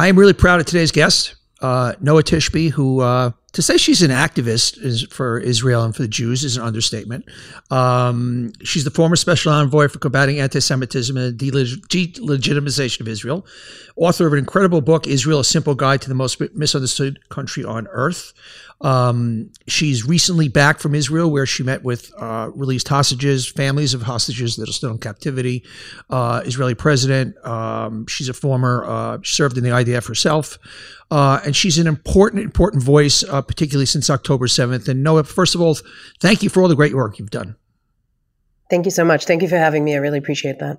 I'm really proud of today's guest, uh, Noa Tishby, who uh, to say she's an activist is, for Israel and for the Jews is an understatement. Um, she's the former special envoy for combating anti-Semitism and delegitimization of Israel, author of an incredible book, Israel: A Simple Guide to the Most Misunderstood Country on Earth. Um, she's recently back from Israel, where she met with uh, released hostages, families of hostages that are still in captivity. Uh, Israeli president. Um, she's a former uh, served in the IDF herself, uh, and she's an important, important voice, uh, particularly since October seventh. And Noa, first of all, thank you for all the great work you've done. Thank you so much. Thank you for having me. I really appreciate that.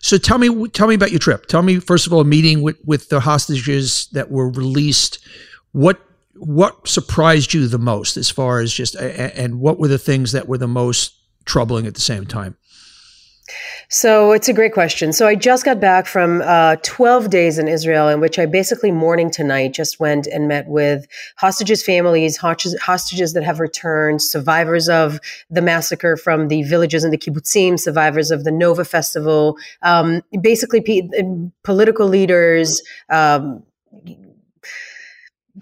So tell me, tell me about your trip. Tell me first of all, a meeting with with the hostages that were released. What what surprised you the most as far as just and what were the things that were the most troubling at the same time so it's a great question. So I just got back from uh, 12 days in Israel, in which I basically morning to night just went and met with hostages' families, hostages that have returned, survivors of the massacre from the villages and the kibbutzim, survivors of the Nova Festival, um, basically political leaders. Um,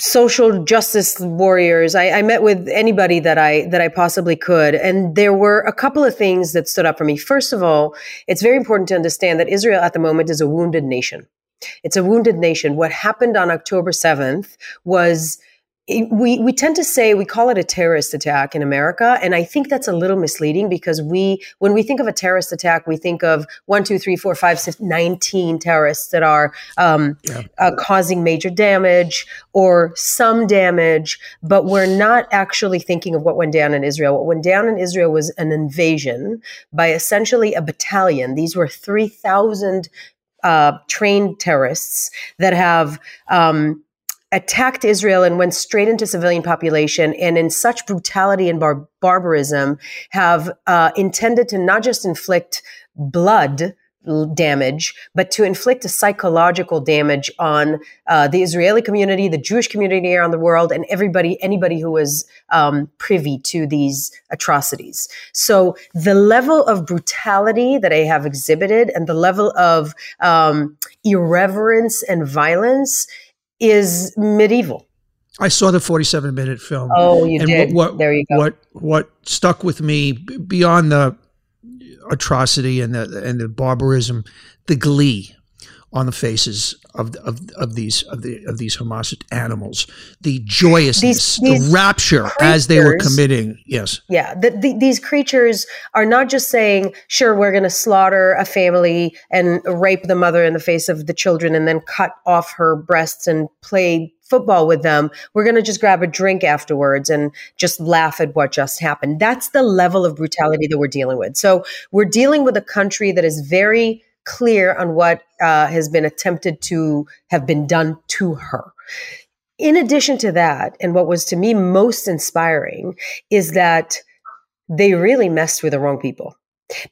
social justice warriors. I, I, met with anybody that I that I possibly could, and there were a couple of things that stood up for me. First of all, it's very important to understand that Israel at the moment is a wounded nation. It's a wounded nation. What happened on October seventh was we we tend to say we call it a terrorist attack in America, and I think that's a little misleading because we when we think of a terrorist attack, we think of one, two, three, four, five, six, 19 terrorists that are um, yeah. uh, causing major damage or some damage, but we're not actually thinking of what went down in Israel. What went down in Israel was an invasion by essentially a battalion. These were three thousand uh, trained terrorists that have. Um, attacked Israel and went straight into civilian population and in such brutality and bar- barbarism have uh, intended to not just inflict blood damage, but to inflict a psychological damage on uh, the Israeli community, the Jewish community around the world, and everybody, anybody who was um, privy to these atrocities. So the level of brutality that I have exhibited and the level of um, irreverence and violence is medieval. I saw the 47 minute film. Oh, you and did. What, what, there you go. What what stuck with me beyond the atrocity and the and the barbarism, the glee on the faces of of, of these of the of these Hamas animals, the joyousness, these, these the rapture as they were committing. Yes, yeah. The, the, these creatures are not just saying, "Sure, we're going to slaughter a family and rape the mother in the face of the children, and then cut off her breasts and play." football with them we're going to just grab a drink afterwards and just laugh at what just happened that's the level of brutality that we're dealing with so we're dealing with a country that is very clear on what uh, has been attempted to have been done to her. In addition to that, and what was to me most inspiring is that they really messed with the wrong people.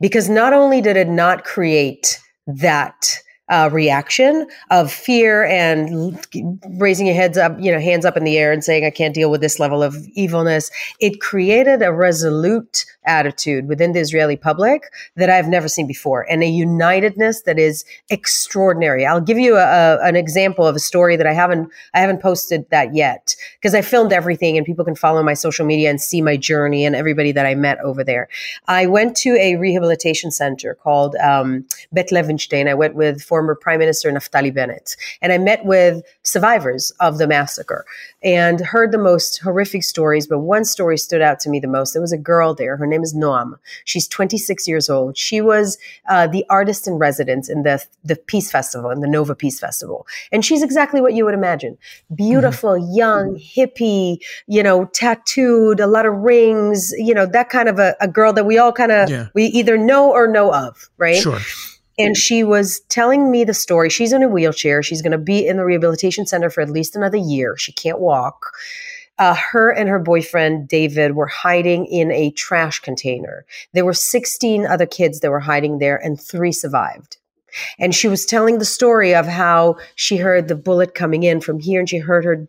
Because not only did it not create that uh, reaction of fear and raising your heads up, you know, hands up in the air and saying, I can't deal with this level of evilness. It created a resolute attitude within the Israeli public that I've never seen before and a unitedness that is extraordinary. I'll give you a, a, an example of a story that I haven't, I haven't posted that yet because I filmed everything and people can follow my social media and see my journey and everybody that I met over there. I went to a rehabilitation center called um, Bet Levinstein. I went with former Prime Minister Naftali Bennett. And I met with survivors of the massacre and heard the most horrific stories. But one story stood out to me the most. There was a girl there. Her name is Noam. She's 26 years old. She was uh, the artist in residence in the, the Peace Festival, in the Nova Peace Festival. And she's exactly what you would imagine. Beautiful, mm-hmm. young, hippie, you know, tattooed, a lot of rings, you know, that kind of a, a girl that we all kind of, yeah. we either know or know of, right? Sure and she was telling me the story. She's in a wheelchair. She's going to be in the rehabilitation center for at least another year. She can't walk. Uh, her and her boyfriend David were hiding in a trash container. There were 16 other kids that were hiding there, and three survived. And she was telling the story of how she heard the bullet coming in from here, and she heard her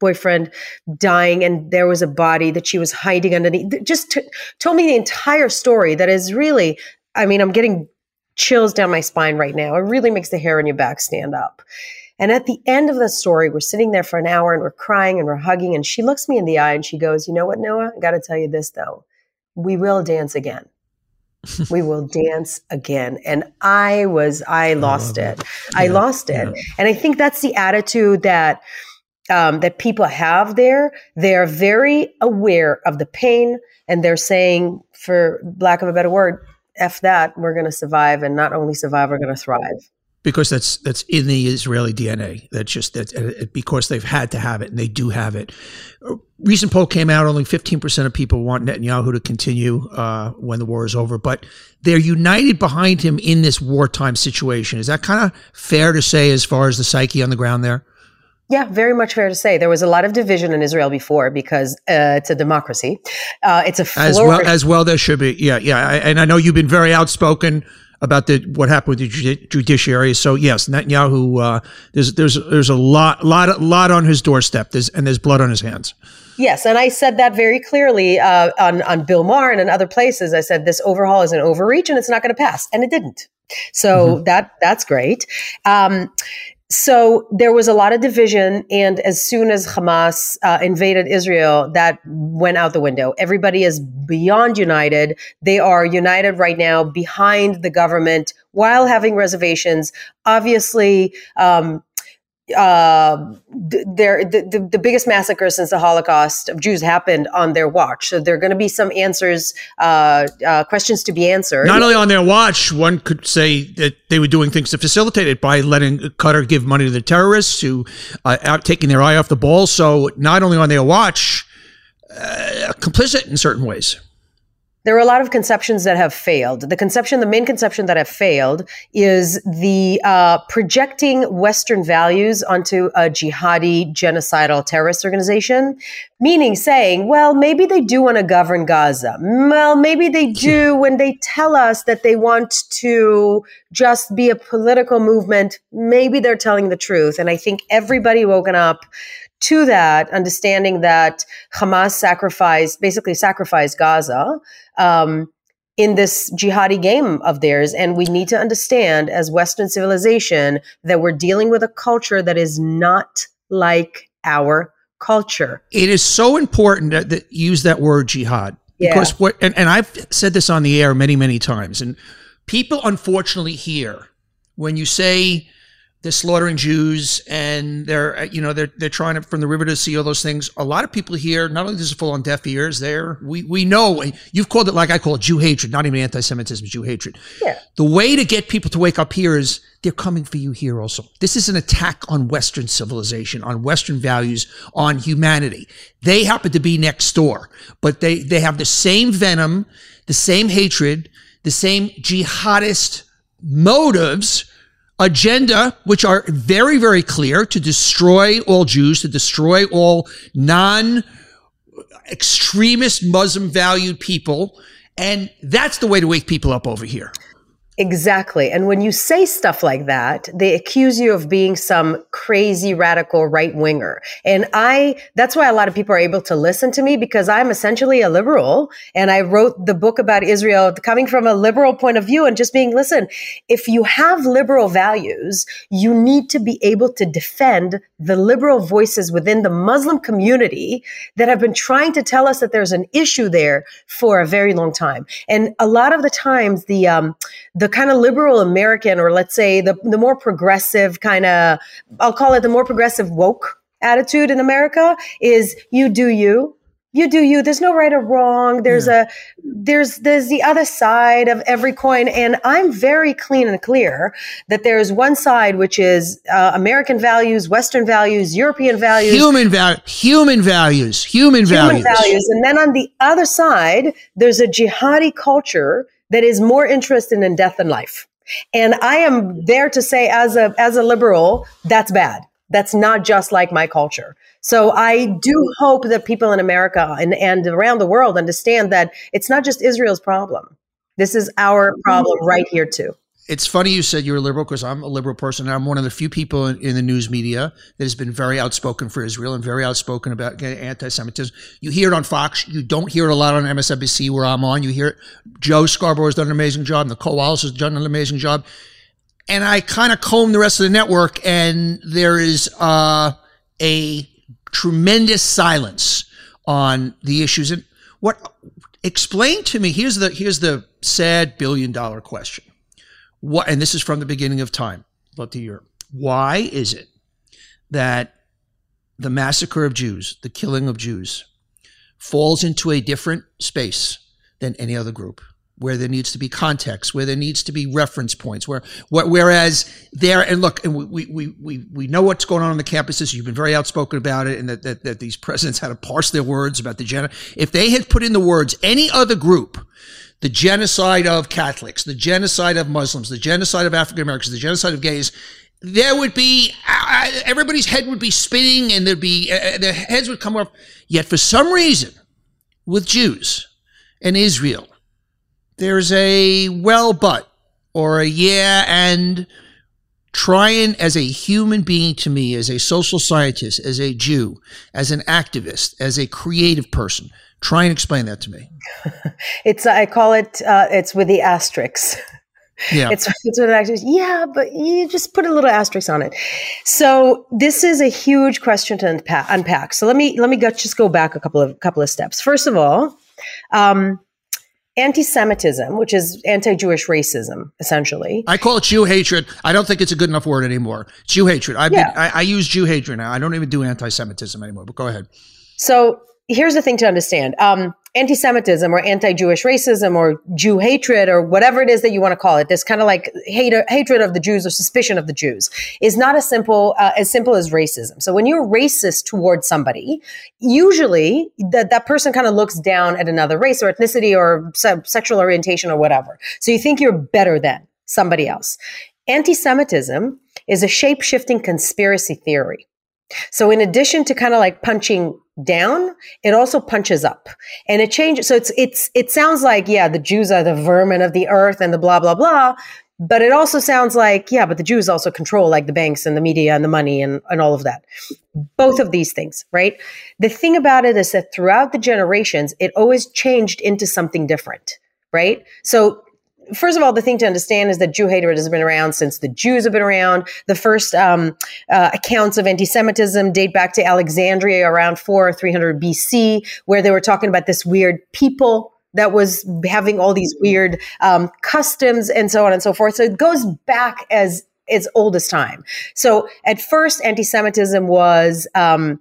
boyfriend dying, and there was a body that she was hiding underneath. Just t- told me the entire story. That is really, I mean, I'm getting chills down my spine right now. It really makes the hair on your back stand up. And at the end of the story, we're sitting there for an hour and we're crying and we're hugging. And she looks me in the eye and she goes, You know what, Noa? I got to tell you this though. We will dance again. we will dance again. And I was, I lost I it. it. I lost it. Yeah. And I think that's the attitude that, um, that people have there. They're very aware of the pain and they're saying, for lack of a better word, F that, we're going to survive. And not only survive, we're going to thrive because that's that's in the Israeli DNA. That's just that because they've had to have it and they do have it. A recent poll came out: only fifteen percent of people want Netanyahu to continue uh, when the war is over, but they're united behind him in this wartime situation. Is that kind of fair to say as far as the psyche on the ground there? Yeah, very much fair to say. There was a lot of division in Israel before because uh, it's a democracy. Uh, it's a as well as well. There should be. Yeah, yeah. I, and I know you've been very outspoken about the what happened with the judiciary. So yes, Netanyahu, uh, there's there's there's a lot lot lot on his doorstep. There's and there's blood on his hands. Yes, and I said that very clearly uh, on on Bill Maher and in other places. I said this overhaul is an overreach and it's not going to pass, and it didn't. So mm-hmm. that that's great. Um, so there was a lot of division and as soon as hamas uh, invaded israel that went out the window. Everybody is beyond united. They are united right now behind the government while having reservations. Obviously um, there the, the, the, biggest massacre since the Holocaust of Jews happened on their watch. So there are going to be some answers, uh, uh, questions to be answered. Not only on their watch, one could say that they were doing things to facilitate it by letting Qatar give money to the terrorists who uh, out taking their eye off the ball. So not only on their watch, uh, complicit in certain ways there are a lot of conceptions that have failed. The conception, the main conception that have failed is the uh, projecting Western values onto a jihadi, genocidal terrorist organization, meaning saying, well, maybe they do want to govern Gaza. Well, maybe they do when they tell us that they want to just be a political movement. Maybe they're telling the truth. And I think everybody woken up to that, understanding that Hamas sacrificed, basically sacrificed Gaza um, in this jihadi game of theirs. And we need to understand, as Western civilization, that we're dealing with a culture that is not like our culture. It is so important that, that use that word jihad. Yeah. Because what, and, and I've said this on the air many, many times, and people unfortunately hear when you say they're slaughtering Jews and they're uh, you know they're they're trying to from the river to the sea all those things. A lot of people here not only does it fall on deaf ears, there we we know you've called it like I call it Jew hatred, not even anti-Semitism, Jew hatred. Yeah. The way to get people to wake up here is they're coming for you here also. This is an attack on Western civilization, on Western values, on humanity. They happen to be next door, but they they have the same venom, the same hatred, the same jihadist motives agenda, which are very, very clear to destroy all Jews, to destroy all non extremist Muslim valued people. And that's the way to wake people up over here. Exactly. And when you say stuff like that, they accuse you of being some crazy radical right winger. And I, that's why a lot of people are able to listen to me because I'm essentially a liberal. And I wrote the book about Israel coming from a liberal point of view and just being, listen, if you have liberal values, you need to be able to defend the liberal voices within the Muslim community that have been trying to tell us that there's an issue there for a very long time. And a lot of the times, the, um, the kind of liberal American, or let's say the, the more progressive kind of, I'll call it the more progressive woke attitude in America is you do you, you do you. There's no right or wrong. There's yeah. a there's there's the other side of every coin. And i'm very clean and clear that there's one side which is uh, american values western values european values. Human value human values. Human, human values. values. And then on the other side there's a jihadi culture that is more interested in death than life. And I am there to say as a as a liberal, that's bad. That's not just like my culture. So I do hope that people in America and, and around the world understand that it's not just Israel's problem. This is our problem mm-hmm. right here too it's funny you said you're a liberal because I'm a liberal person. And I'm one of the few people in, in, the news media that has been very outspoken for Israel and very outspoken about anti-Semitism. You hear it on Fox. You don't hear it a lot on MSNBC where I'm on. You hear it. Joe Scarborough has done an amazing job. Nicolle Wallace has done an amazing job. and I kind of comb the rest of the network, and there is uh, a tremendous silence on the issues. And what explain to me? Here's the here's the sad billion dollar question. What? And this is from the beginning of time. Love to hear. Why is it that the massacre of Jews, the killing of Jews, falls into a different space than any other group? where there needs to be context, where there needs to be reference points, where, whereas there, and look, and we, we, we, we know what's going on on the campuses. You've been very outspoken about it and that, that, that these presidents had to parse their words about the gen. If they had put in the words any other group, the genocide of Catholics, the genocide of Muslims, the genocide of African Americans, the genocide of gays, there would be uh, everybody's head would be spinning and there'd be uh, their heads would come up. Yet for some reason, with Jews and Israel there's a well, but or a yeah, and trying as a human being to me, as a social scientist, as a Jew, as an activist, as a creative person. Try and explain that to me. it's I call it uh, it's with the asterisks. Yeah. It's, it's with asterisk. Yeah, but you just put a little asterisk on it. So this is a huge question to unpack. unpack. So let me let me go, just go back a couple of couple of steps. First of all, um, anti-Semitism, which is anti-Jewish racism, essentially. I call it Jew hatred. I don't think it's a good enough word anymore. Jew hatred. I, yeah. I, I use Jew hatred now. I don't even do anti-Semitism anymore. But go ahead. So here's the thing to understand. Um, anti-Semitism or anti-Jewish racism or Jew hatred or whatever it is that you want to call it, this kind of like hatred of the Jews or suspicion of the Jews is not as simple uh, as simple as racism. So when you're racist towards somebody, usually that that person kind of looks down at another race or ethnicity or se- sexual orientation or whatever. So you think you're better than somebody else. Anti-Semitism is a shape-shifting conspiracy theory. So in addition to kind of like punching down, it also punches up and it changes. So it's, it's, it sounds like, yeah, the Jews are the vermin of the earth and the blah, blah, blah. But it also sounds like, yeah, but the Jews also control like the banks and the media and the money and, and all of that. Both of these things, right? The thing about it is that throughout the generations, it always changed into something different, right? So first of all, the thing to understand is that Jew hatred has been around since the Jews have been around. The first um, uh, accounts of anti-Semitism date back to Alexandria around 4 or 300 BC, where they were talking about this weird people that was having all these weird um, customs and so on and so forth. So it goes back as its oldest time. So at first, anti-Semitism was um,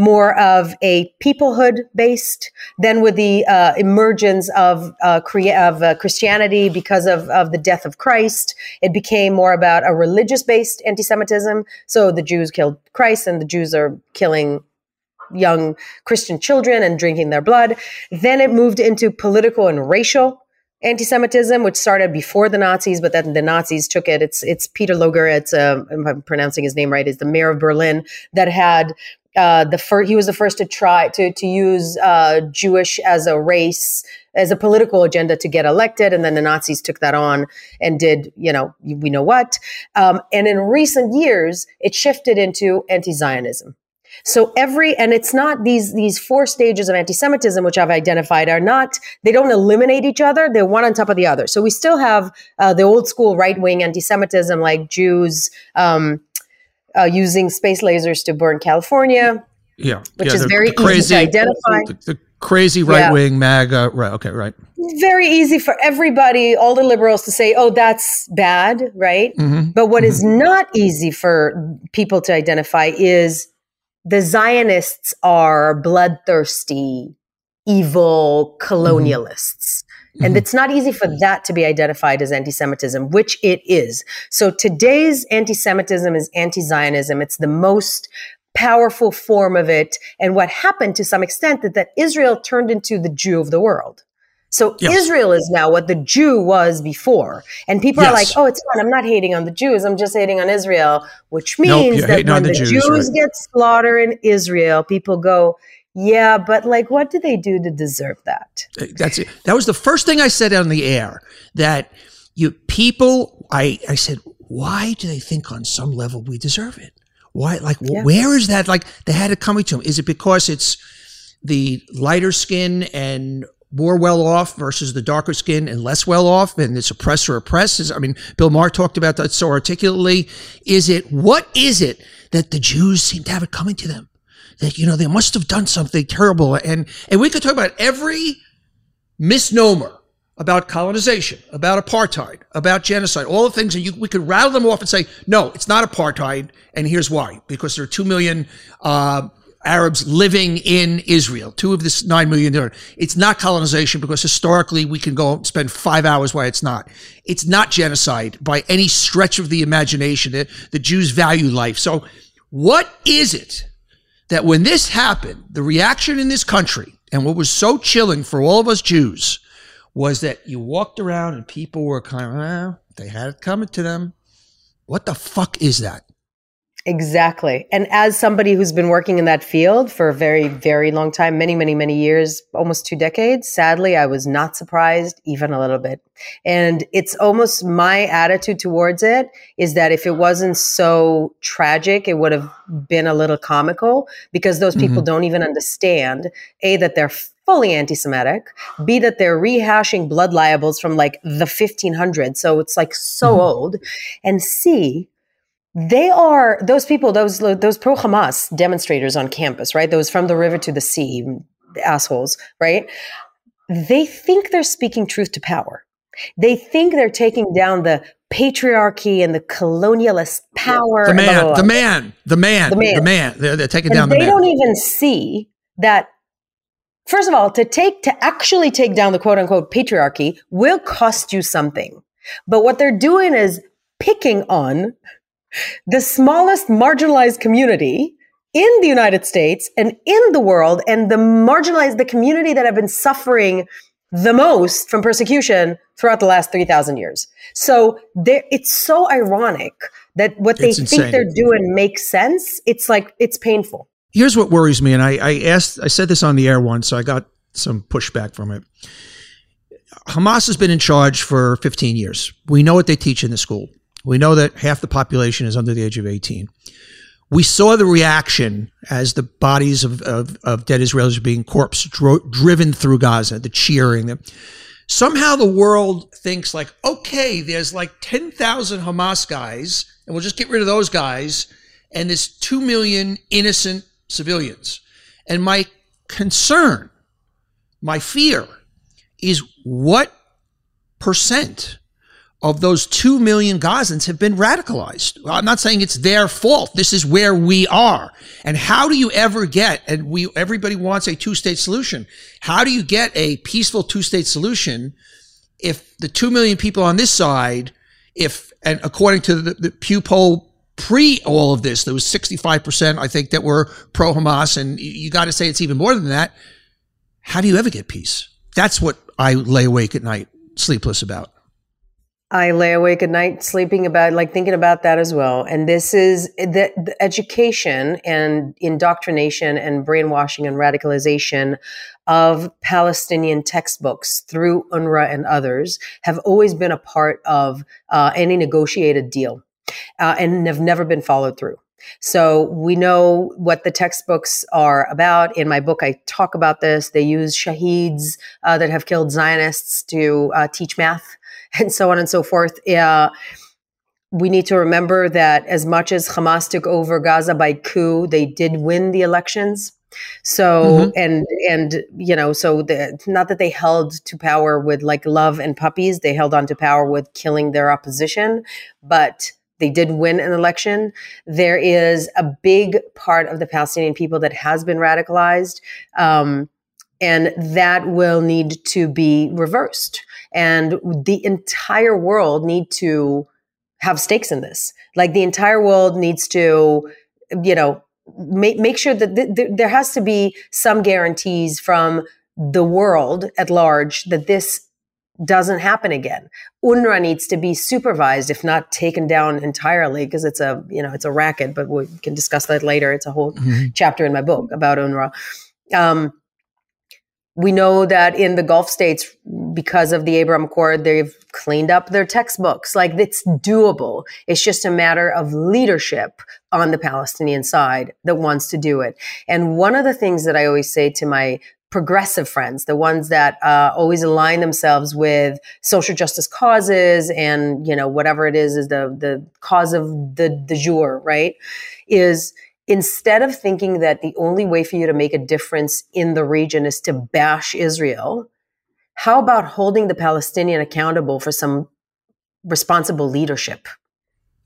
more of a peoplehood based. Then with the uh, emergence of uh, of uh, Christianity because of of the death of Christ, it became more about a religious based anti-Semitism. So the Jews killed Christ, and the Jews are killing young Christian children and drinking their blood. Then it moved into political and racial anti-Semitism, which started before the Nazis, but then the Nazis took it. It's it's Peter Luger. It's uh, if I'm pronouncing his name right, is the mayor of Berlin that had uh, the first he was the first to try to to use uh, Jewish as a race as a political agenda to get elected, and then the Nazis took that on and did you know we know what. Um, and in recent years, it shifted into anti-Zionism. So every and it's not these these four stages of anti-Semitism which I've identified are not they don't eliminate each other. They're one on top of the other. So we still have uh, the old school right wing anti-Semitism like Jews. Um, uh, using space lasers to burn California. Yeah, which yeah, is very crazy, easy to identify. The, the crazy right wing yeah. MAGA. Right. Okay. Right. Very easy for everybody, all the liberals, to say, "Oh, that's bad," right? Mm-hmm. But what mm-hmm. is not easy for people to identify is the Zionists are bloodthirsty, evil colonialists. Mm-hmm. And it's not easy for that to be identified as anti Semitism, which it is. So today's anti Semitism is anti Zionism. It's the most powerful form of it. And what happened to some extent is that Israel turned into the Jew of the world. So yes. Israel is now what the Jew was before. And people yes. are like, oh, it's fine. I'm not hating on the Jews. I'm just hating on Israel, which means nope, that when the, the Jews, Jews right. get slaughtered in Israel, people go, yeah, but like, what do they do to deserve that? Uh, that's it. That was the first thing I said on the air. That you people, I I said, why do they think on some level we deserve it? Why, like, yeah. where is that? Like, they had it coming to them. Is it because it's the lighter skin and more well off versus the darker skin and less well off, and it's oppressor oppressed. I mean, Bill Maher talked about that so articulately. Is it what is it that the Jews seem to have it coming to them? That you know they must have done something terrible, and and we could talk about every misnomer about colonization, about apartheid, about genocide, all the things, and you, we could rattle them off and say, no, it's not apartheid, and here's why: because there are two million. Uh, Arabs living in Israel, two of this nine million. It's not colonization because historically we can go spend five hours why it's not. It's not genocide by any stretch of the imagination. The, the Jews value life. So what is it that when this happened, the reaction in this country and what was so chilling for all of us Jews was that you walked around and people were kind of, they had it coming to them. What the fuck is that? Exactly. And as somebody who's been working in that field for a very, very long time, many, many, many years, almost two decades, sadly, I was not surprised even a little bit. And it's almost my attitude towards it is that if it wasn't so tragic, it would have been a little comical because those people mm-hmm. don't even understand A, that they're fully anti-Semitic. B that they're rehashing blood libels from like the 1500s, so it's like so mm-hmm. old. And C they are those people, those those pro Hamas demonstrators on campus, right? Those from the river to the sea assholes, right? They think they're speaking truth to power. They think they're taking down the patriarchy and the colonialist power. The man, blah, blah, blah. the man, the man, the man, the man. They're, they're taking and down the they man. They don't even see that. First of all, to take to actually take down the quote unquote patriarchy will cost you something. But what they're doing is picking on the smallest marginalized community in the United States and in the world, and the marginalized, the community that have been suffering the most from persecution throughout the last 3,000 years. So it's so ironic that what they it's think insane. they're doing makes sense. It's like, it's painful. Here's what worries me. And I, I asked, I said this on the air once, so I got some pushback from it. Hamas has been in charge for 15 years. We know what they teach in the school. We know that half the population is under the age of 18. We saw the reaction as the bodies of, of, of dead Israelis are being corpse dro- driven through Gaza, the cheering. The, somehow the world thinks like, okay, there's like 10,000 Hamas guys, and we'll just get rid of those guys, and there's 2 million innocent civilians. And my concern, my fear is what percent of those 2 million Gazans have been radicalized. I'm not saying it's their fault. This is where we are. And how do you ever get, and we, everybody wants a two state solution. How do you get a peaceful two state solution if the 2 million people on this side, if, and according to the, the Pew poll pre all of this, there was 65%, I think, that were pro Hamas. And you, you got to say it's even more than that. How do you ever get peace? That's what I lay awake at night, sleepless about. I lay awake at night sleeping about, like thinking about that as well. And this is the, the, education and indoctrination and brainwashing and radicalization of Palestinian textbooks through UNRWA and others have always been a part of uh, any negotiated deal uh, and have never been followed through. So we know what the textbooks are about. In my book, I talk about this. They use shaheeds uh, that have killed Zionists to uh, teach math and so on and so forth. Uh, we need to remember that as much as Hamas took over Gaza by coup, they did win the elections. So mm-hmm. and and you know so the, not that they held to power with like love and puppies, they held on to power with killing their opposition, but they did win an election. There is a big part of the Palestinian people that has been radicalized. Um, and that will need to be reversed. And the entire world need to have stakes in this. Like the entire world needs to, you know, make, make sure that th- th- there has to be some guarantees from the world at large that this doesn't happen again. UNRWA needs to be supervised, if not taken down entirely, because it's a you know it's a racket. But we can discuss that later. It's a whole mm-hmm. chapter in my book about UNRWA. Um, we know that in the Gulf states, because of the Abraham Accord, they've cleaned up their textbooks. Like it's doable. It's just a matter of leadership on the Palestinian side that wants to do it. And one of the things that I always say to my progressive friends, the ones that uh, always align themselves with social justice causes and you know whatever it is is the the cause of the the jour, right? Is instead of thinking that the only way for you to make a difference in the region is to bash Israel, how about holding the Palestinian accountable for some responsible leadership?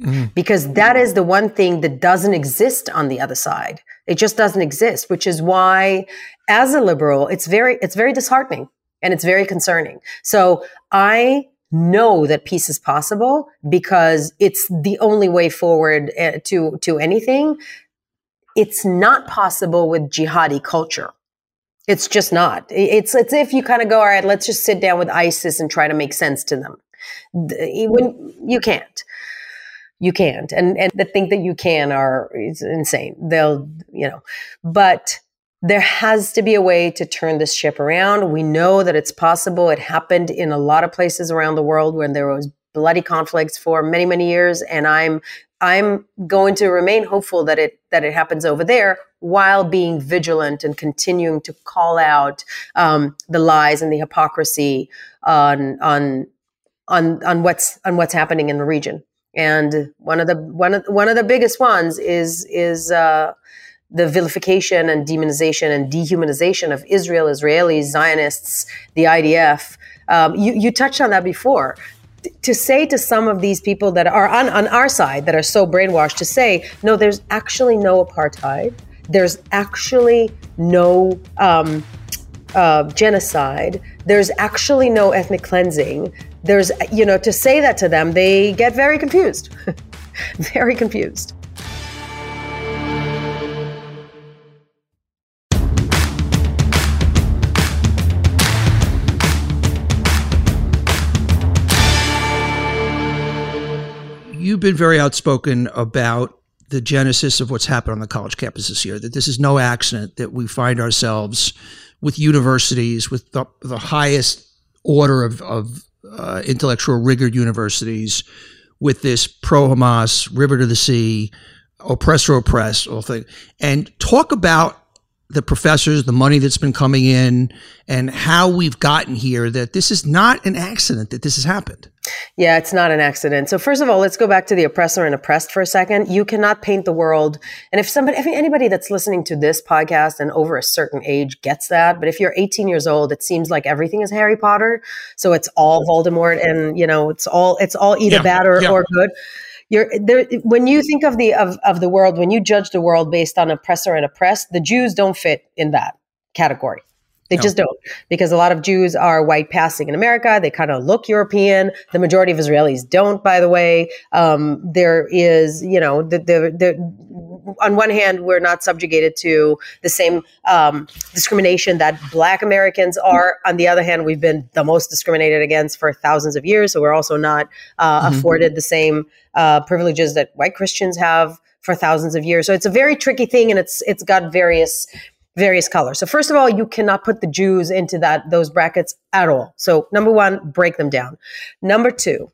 Mm-hmm. Because that is the one thing that doesn't exist on the other side. It just doesn't exist, which is why as a liberal, it's very, it's very disheartening and it's very concerning. So I know that peace is possible because it's the only way forward eh, to, to anything. It's not possible with jihadi culture. It's just not. It's, it's if you kind of go, all right, let's just sit down with ISIS and try to make sense to them. When you can't you can't. And and the think that you can are it's insane. They'll you know. But there has to be a way to turn this ship around. We know that it's possible. It happened in a lot of places around the world when there was bloody conflicts for many many years. And i'm i'm going to remain hopeful that it that it happens over there while being vigilant and continuing to call out um, the lies and the hypocrisy on on on on what's on what's happening in the region and one of the one of one of the biggest ones is is uh, the vilification and demonization and dehumanization of Israel, Israelis, Zionists, the IDF. Um, you, you touched on that before. to say to some of these people that are on, on our side that are so brainwashed to say, no, there's actually no apartheid. There's actually no um, uh, genocide. There's actually no ethnic cleansing there's, you know, to say that to them, they get very confused, very confused. You've been very outspoken about the genesis of what's happened on the college campus this year, that this is no accident that we find ourselves with universities with the, the highest order of, of uh, intellectual rigor universities with this pro Hamas, river to the sea, oppressor oppressed, all thing, and talk about the professors, the money that's been coming in, and how we've gotten here. That this is not an accident that this has happened. Yeah, it's not an accident. So first of all, let's go back to the oppressor and oppressed for a second. You cannot paint the world. And if somebody, if anybody that's listening to this podcast and over a certain age gets that, but if you're 18 years old, it seems like everything is Harry Potter. So it's all Voldemort and, you know, it's all, it's all either yeah, bad or, yeah. or good. You're there when you think of the of, of the world, when you judge the world based on oppressor and oppressed, the Jews don't fit in that category. They no. just don't because a lot of Jews are white passing in America. They kind of look European. The majority of Israelis don't, by the way. Um, there is, you know, the, the, the, on one hand, we're not subjugated to the same um, discrimination that Black Americans are. On the other hand, we've been the most discriminated against for thousands of years. So we're also not uh, mm-hmm. afforded the same uh, privileges that white Christians have for thousands of years. So it's a very tricky thing, and it's it's got various various colors. So first of all, you cannot put the Jews into that those brackets at all. So number one, break them down. Number two,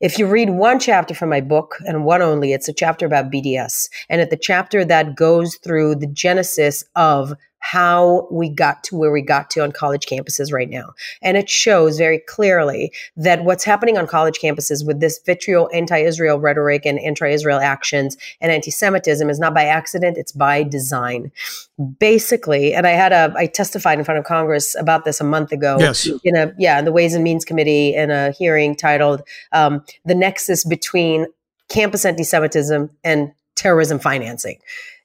if you read one chapter from my book and one only, it's a chapter about BDS. And at the chapter that goes through the genesis of how we got to where we got to on college campuses right now. And it shows very clearly that what's happening on college campuses with this vitriol anti Israel rhetoric and anti Israel actions and anti Semitism is not by accident, it's by design. Basically, and I had a, I testified in front of Congress about this a month ago. Yes. In a, yeah, in the Ways and Means Committee in a hearing titled um, The Nexus Between Campus Anti Semitism and Terrorism Financing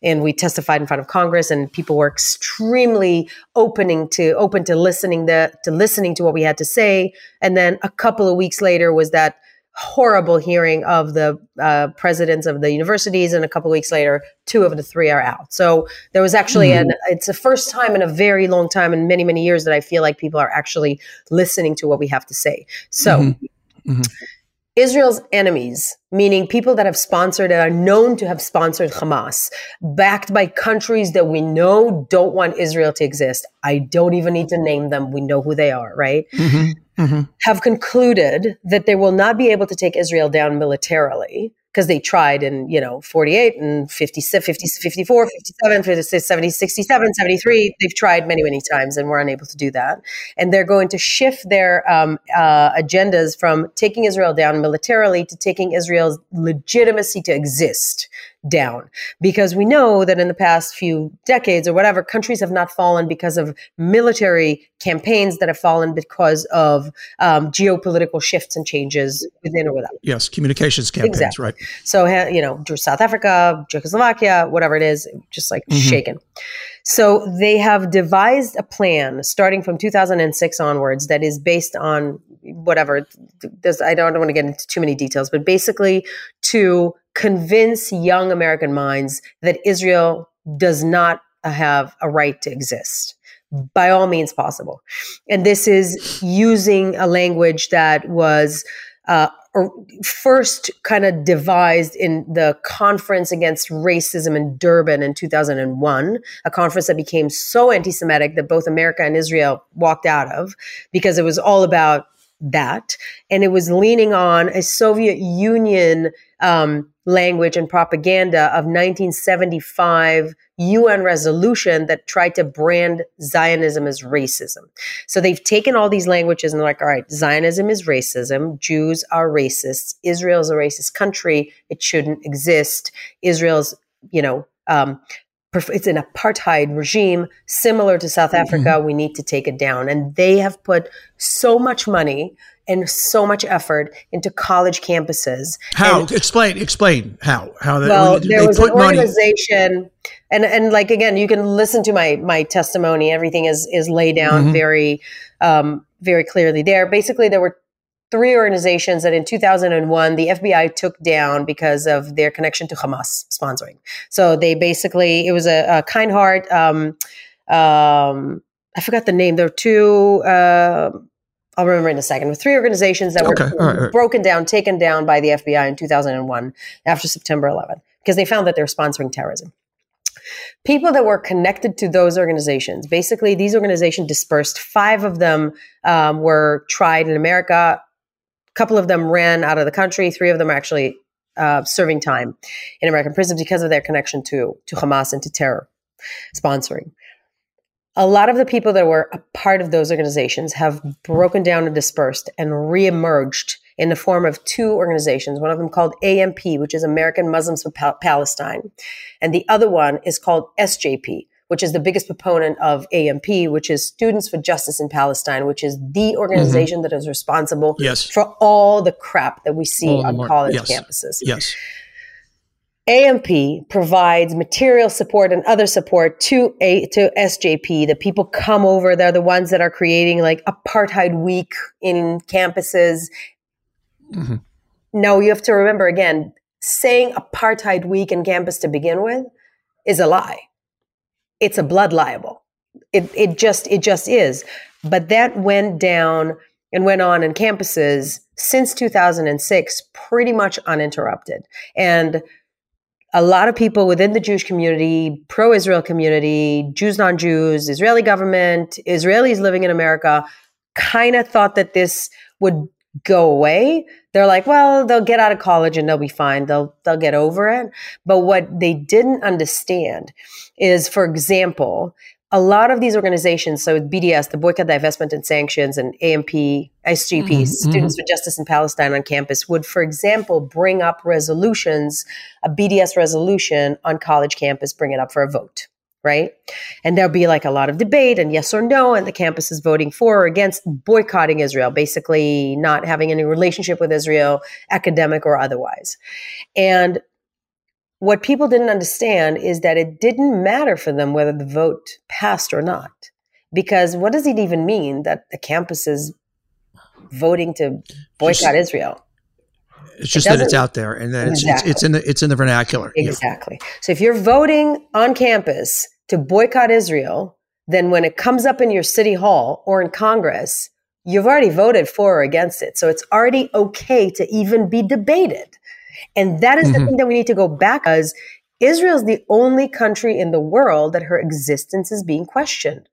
and we testified in front of Congress, and people were extremely opening to open to listening the, to listening to what we had to say. And then a couple of weeks later was that horrible hearing of the uh, presidents of the universities, and a couple of weeks later, two of the three are out. So there was actually mm-hmm. an it's the first time in a very long time in many many years that I feel like people are actually listening to what we have to say. So. Mm-hmm. Mm-hmm. Israel's enemies, meaning people that have sponsored and are known to have sponsored Hamas, backed by countries that we know don't want Israel to exist. I don't even need to name them. We know who they are, right? Mm-hmm. Mm-hmm. have concluded that they will not be able to take Israel down militarily because they tried in, you know, 48 and 50, 50, 54, 57, 56, 70, 67, 73. They've tried many, many times and were unable to do that. And they're going to shift their um, uh, agendas from taking Israel down militarily to taking Israel's legitimacy to exist down because we know that in the past few decades or whatever countries have not fallen because of military campaigns that have fallen because of um, geopolitical shifts and changes within or without yes communications campaigns exactly. right so you know south africa czechoslovakia whatever it is just like mm-hmm. shaken so they have devised a plan starting from 2006 onwards that is based on whatever. I don't, I don't want to get into too many details, but basically to convince young American minds that Israel does not have a right to exist by all means possible. And this is using a language that was uh, first kind of devised in the conference against racism in Durban in 2001, a conference that became so anti Semitic that both America and Israel walked out of because it was all about that. And it was leaning on a Soviet Union um, language and propaganda of 1975 UN resolution that tried to brand Zionism as racism. So they've taken all these languages and they're like, all right, Zionism is racism. Jews are racists. Israel is a racist country. It shouldn't exist. Israel's, you know, um, it's an apartheid regime similar to South mm-hmm. Africa. Mm-hmm. We need to take it down. And they have put so much money and so much effort into college campuses. How? And, explain. Explain how. How that, well, there was an organization, money. and and like again, you can listen to my my testimony. Everything is is laid down mm-hmm. very um, very clearly there. Basically, there were three organizations that in 2001 the FBI took down because of their connection to Hamas sponsoring. So they basically it was a, a kind heart. Um, um, I forgot the name. There were two. Uh, I'll remember in a second. With three organizations that okay. were right, right. broken down, taken down by the FBI in 2001 after September 11th because they found that they're sponsoring terrorism people that were connected to those organizations. Basically, these organizations dispersed. Five of them um, were tried in America couple of them ran out of the country. Three of them are actually uh, serving time in American prisons because of their connection to to Hamas and to terror sponsoring. A lot of the people that were a part of those organizations have broken down and dispersed and reemerged in the form of two organizations. One of them called AMP, which is American Muslims for Palestine, and the other one is called SJP, which is the biggest proponent of AMP, which is Students for Justice in Palestine, which is the organization mm-hmm. that is responsible yes. for all the crap that we see all on college yes. campuses. Yes. AMP provides material support and other support to a to SJP. The people come over; they're the ones that are creating like apartheid week in campuses. Mm-hmm. No, you have to remember again: saying apartheid week in campus to begin with is a lie it's a blood libel. It it just it just is. But that went down and went on in campuses since 2006 pretty much uninterrupted. And a lot of people within the Jewish community, pro Israel community, Jews, non Jews, Israeli government, Israelis living in America, kind of thought that this would go away. They're like, well, they'll get out of college and they'll be fine. They'll they'll get over it. But what they didn't understand is, for example, a lot of these organizations, so BDS, the Boycott, Divestment and Sanctions, and AMP, SJP, mm-hmm, Students mm-hmm. for Justice in Palestine on campus, would, for example, bring up resolutions, a BDS resolution on college campus, bring it up for a vote right? And there'll be like a lot of debate and yes or no, and the campus is voting for or against boycotting Israel, basically not having any relationship with Israel, academic or otherwise. And what people didn't understand is that it didn't matter for them whether the vote passed or not. Because what does it even mean that the campus is voting to boycott Just, Israel? It's just it that it's out there, and then exactly. it's, it's, in the it's in the vernacular. Exactly. Yeah. So if you're voting on campus to boycott Israel, then when it comes up in your city hall or in Congress, you've already voted for or against it. So it's already okay to even be debated. And that is mm-hmm. the thing that we need to go back as Israel is the only country in the world that her existence is being questioned.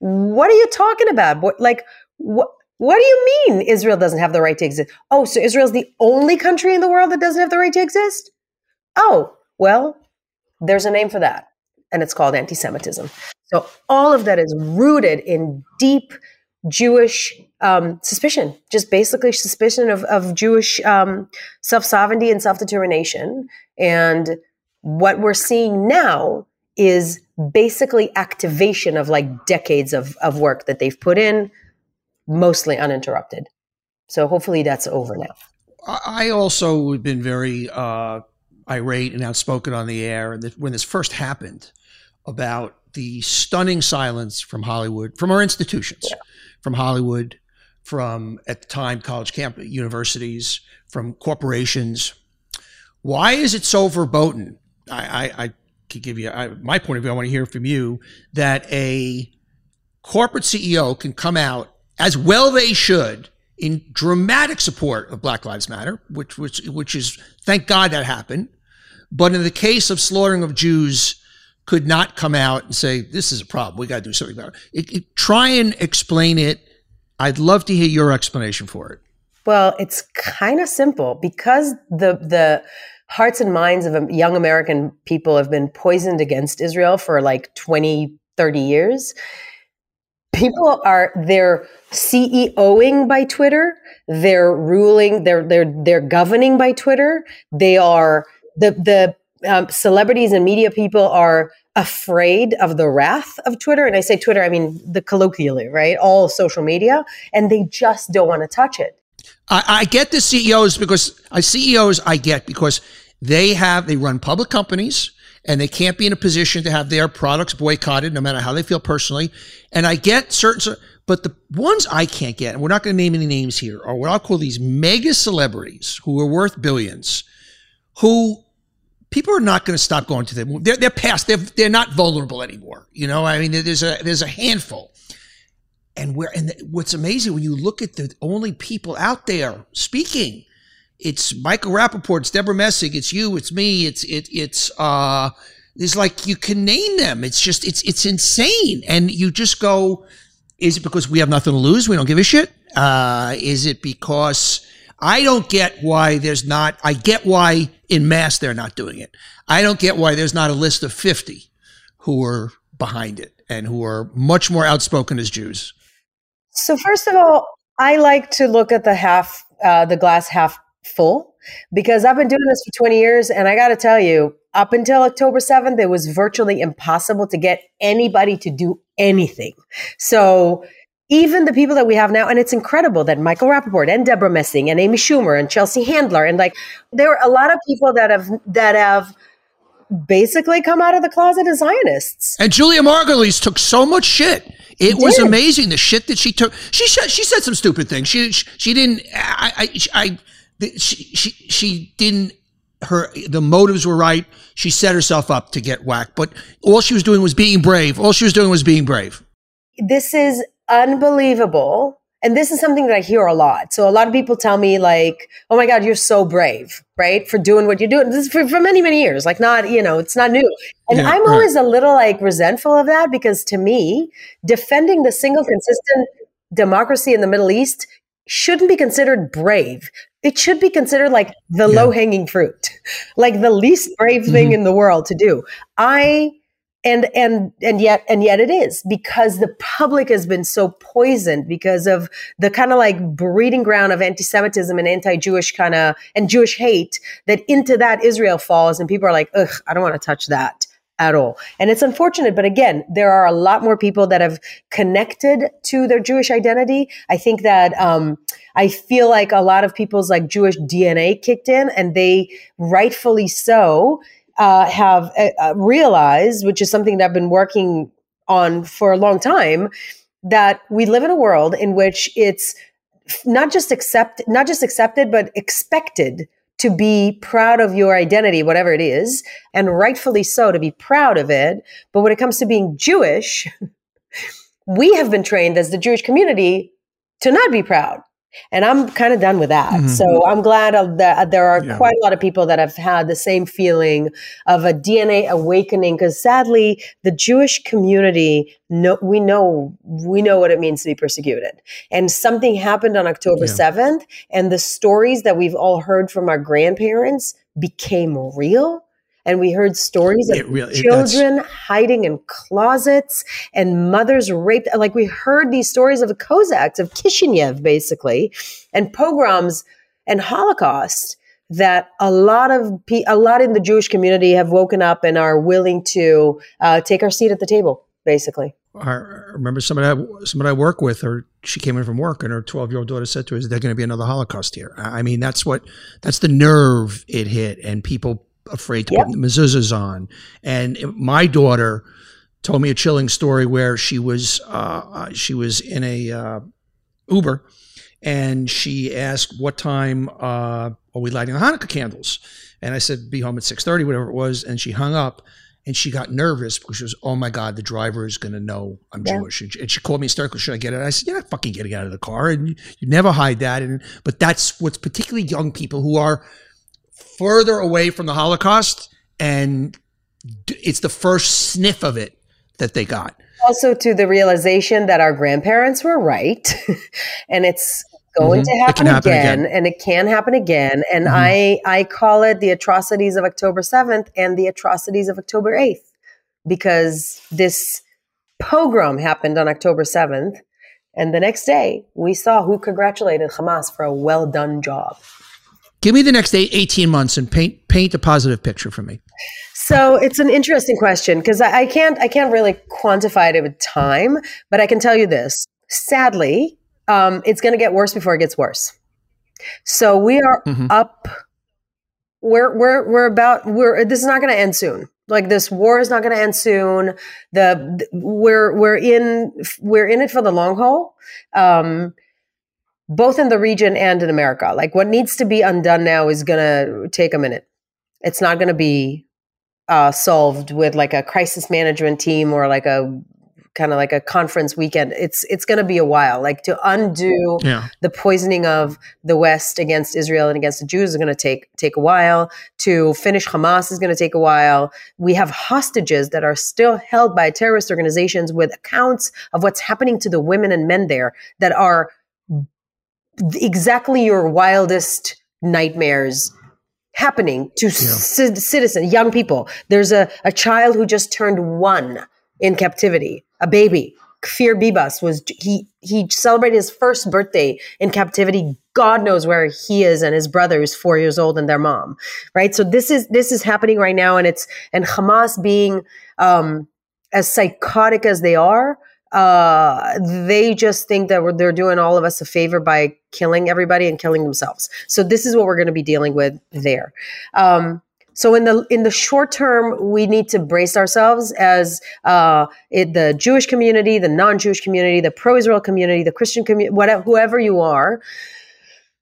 What are you talking about? What, Like, what? What do you mean Israel doesn't have the right to exist? Oh, so Israel's the only country in the world that doesn't have the right to exist? Oh, well, there's a name for that, and it's called anti Semitism. So all of that is rooted in deep Jewish um, suspicion, just basically suspicion of, of Jewish um, self sovereignty and self determination. And what we're seeing now is basically activation of like decades of, of work that they've put in, mostly uninterrupted. So hopefully that's over now. I also have been very uh, irate and outspoken on the air and when this first happened about the stunning silence from Hollywood, from our institutions, yeah. From Hollywood, from at the time college camp universities, from corporations. Why is it so verboten? I, I, I could give you I, my point of view. I want to hear from you that a corporate CEO can come out as well they should in dramatic support of Black Lives Matter, which which which is thank God that happened. But in the case of slaughtering of Jews, could not come out and say this is a problem. We got to do something about it. It, it. Try and explain it. I'd love to hear your explanation for it. Well, it's kind of simple because the the hearts and minds of um, young American people have been poisoned against Israel for like 20, 30 years. People are they're CEOing by Twitter, they're ruling, they're they're they're governing by Twitter. They are the the um, celebrities and media people are afraid of the wrath of Twitter. And I say Twitter, I mean the colloquially, right? All social media, and they just don't want to touch it. I, I get the CEOs because I CEOs I get because they have they run public companies and they can't be in a position to have their products boycotted no matter how they feel personally. And I get certain, but the ones I can't get, and we're not going to name any names here, are what I'll call these mega celebrities who are worth billions, who people are not going to stop going to them. They're, they're past. They're they're not vulnerable anymore. You know, I mean, there's a there's a handful, and where and what's amazing when you look at the only people out there speaking, it's Michael Rapaport, it's Debra Messing, it's you, it's me, it's it it's uh, it's like you can name them. It's just it's it's insane, and you just go. Is it because we have nothing to lose? We don't give a shit. Uh, is it because I don't get why there's not, I get why in mass they're not doing it. I don't get why there's not a list of 50 who are behind it and who are much more outspoken as Jews. So, first of all, I like to look at the half, uh, the glass half full because I've been doing this for 20 years. And I got to tell you, up until October 7th, it was virtually impossible to get anybody to do anything. So, even the people that we have now, and it's incredible that Michael Rapaport and Debra Messing and Amy Schumer and Chelsea Handler and like there are a lot of people that have that have basically come out of the closet as Zionists. And Julia Margulies took so much shit. It was amazing the shit that she took. She said she said some stupid things. She she, she didn't. I I, I she, she she didn't. Her the motives were right. She set herself up to get whacked, but all she was doing was being brave. All she was doing was being brave. This is unbelievable. And this is something that I hear a lot. So a lot of people tell me like, "Oh my God, you're so brave, right, for doing what you're doing." This is for, for many, many years. Like, not you know, it's not new. And yeah, I'm right. always a little like resentful of that because to me, defending the single consistent democracy in the Middle East shouldn't be considered brave. It should be considered like the yeah. low hanging fruit, like the least brave thing mm-hmm. in the world to do. I and and and yet and yet it is because the public has been so poisoned because of the kind of like breeding ground of anti-semitism and anti-jewish kind of and jewish hate that into that israel falls and people are like ugh i don't want to touch that at all. And it's unfortunate but again there are a lot more people that have connected to their jewish identity. I think that um, i feel like a lot of people's like jewish dna kicked in and they rightfully so uh, have uh, uh, realized, which is something that I've been working on for a long time, that we live in a world in which it's not just accept, not just accepted, but expected to be proud of your identity, whatever it is, and rightfully so to be proud of it. But when it comes to being Jewish, we have been trained as the Jewish community to not be proud. And I'm kind of done with that. Mm-hmm. So I'm glad that there are yeah. quite a lot of people that have had the same feeling of a DNA awakening. Because sadly, the Jewish community, no, we know we know what it means to be persecuted. And something happened on October yeah. 7th, and the stories that we've all heard from our grandparents became real and we heard stories of really, children hiding in closets and mothers raped. Like we heard these stories of the Cossacks, of Kishinev, basically, and pogroms and Holocaust that a lot of a lot in the Jewish community have woken up and are willing to uh, take our seat at the table, basically. I remember somebody I, somebody I work with, or she came in from work, and her twelve year old daughter said to her, "Is there going to be another Holocaust here?" I mean, that's what that's the nerve it hit, and people afraid to yep. put the mezuzahs on. And my daughter told me a chilling story where she was uh, uh, she was in a uh, Uber and she asked what time uh, are we lighting the Hanukkah candles, and I said be home at six thirty, whatever it was, and she hung up. And she got nervous because she was, oh my God, the driver is going to know I'm yeah. Jewish. And she, and she, called me hysterically, should I get it? I said, you're not fucking getting out of the car. And you, you never hide that. And, but that's what's particularly young people who are further away from the Holocaust, and it's the first sniff of it that they got. Also, to the realization that our grandparents were right, and it's going mm-hmm. to happen, happen again, again, and it can happen again. And mm-hmm. I I call it the atrocities of October seventh and the atrocities of October eighth, because this pogrom happened on October seventh, and the next day we saw who congratulated Hamas for a well done job. Give me the next eight, 18 months and paint paint a positive picture for me. So it's an interesting question because I, I, can't I can't really quantify it with time, but I can tell you this. Sadly, um, it's going to get worse before it gets worse. So we are mm-hmm. up. We're we're we're about we're this is not going to end soon. Like this war is not going to end soon. The we're we're in we're in it for the long haul. Um, both in the region and in America. Like what needs to be undone now is going to take a minute. It's not going to be uh, solved with like a crisis management team or like a kind of like a conference weekend. It's it's going to be a while. Like to undo yeah. the poisoning of the West against Israel and against the Jews is going to take take a while. To finish Hamas is going to take a while. We have hostages that are still held by terrorist organizations with accounts of what's happening to the women and men there that are exactly your wildest nightmares happening to yeah. c- citizens, young people. There's a, a child who just turned one in captivity, a baby. Kfir Bibas was he he celebrated his first birthday in captivity. God knows where he is, and his brother is four years old, and their mom, right? So this is this is happening right now, and it's and Hamas being um, as psychotic as they are, uh, they just think that they're doing all of us a favor by killing everybody and killing themselves. So this is what we're going to be dealing with there. Um, so in the in the short term, we need to brace ourselves as uh, it, the Jewish community, the non-Jewish community, the pro-Israel community, the Christian community, whatever, whoever you are.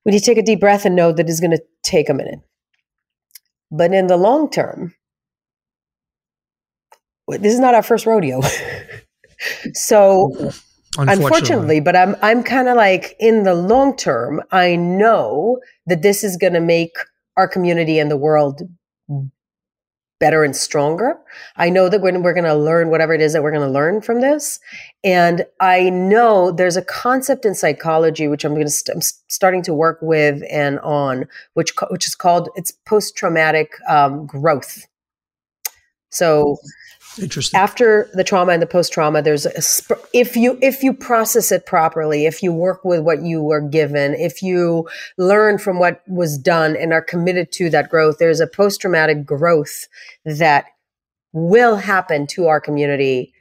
We need to take a deep breath and know that it's going to take a minute. But in the long term, this is not our first rodeo. So unfortunately. unfortunately, but I'm I'm kind of like in the long term, I know that this is going to make our community and the world better and stronger. I know that when we're going to learn whatever it is that we're going to learn from this. And I know there's a concept in psychology, which I'm going to, st- I'm starting to work with and on, which, which is called, it's post-traumatic um, growth. So Interesting. After the trauma and the post trauma, there's a sp- if you if you process it properly, if you work with what you were given, if you learn from what was done and are committed to that growth, there's a post traumatic growth that will happen to our community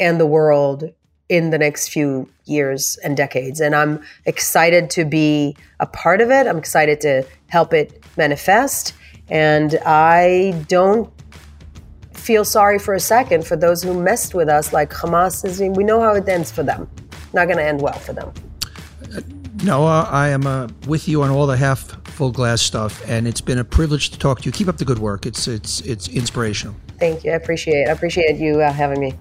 and the world in the next few years and decades. And I'm excited to be a part of it. I'm excited to help it manifest. And I don't feel sorry for a second for those who messed with us, like Hamas is. We know how it ends for them. Not going to end well for them. Noa, I am uh, with you on all the half full glass stuff, and it's been a privilege to talk to you. Keep up the good work. It's it's it's inspirational. Thank you. I appreciate. I appreciate you uh, having me.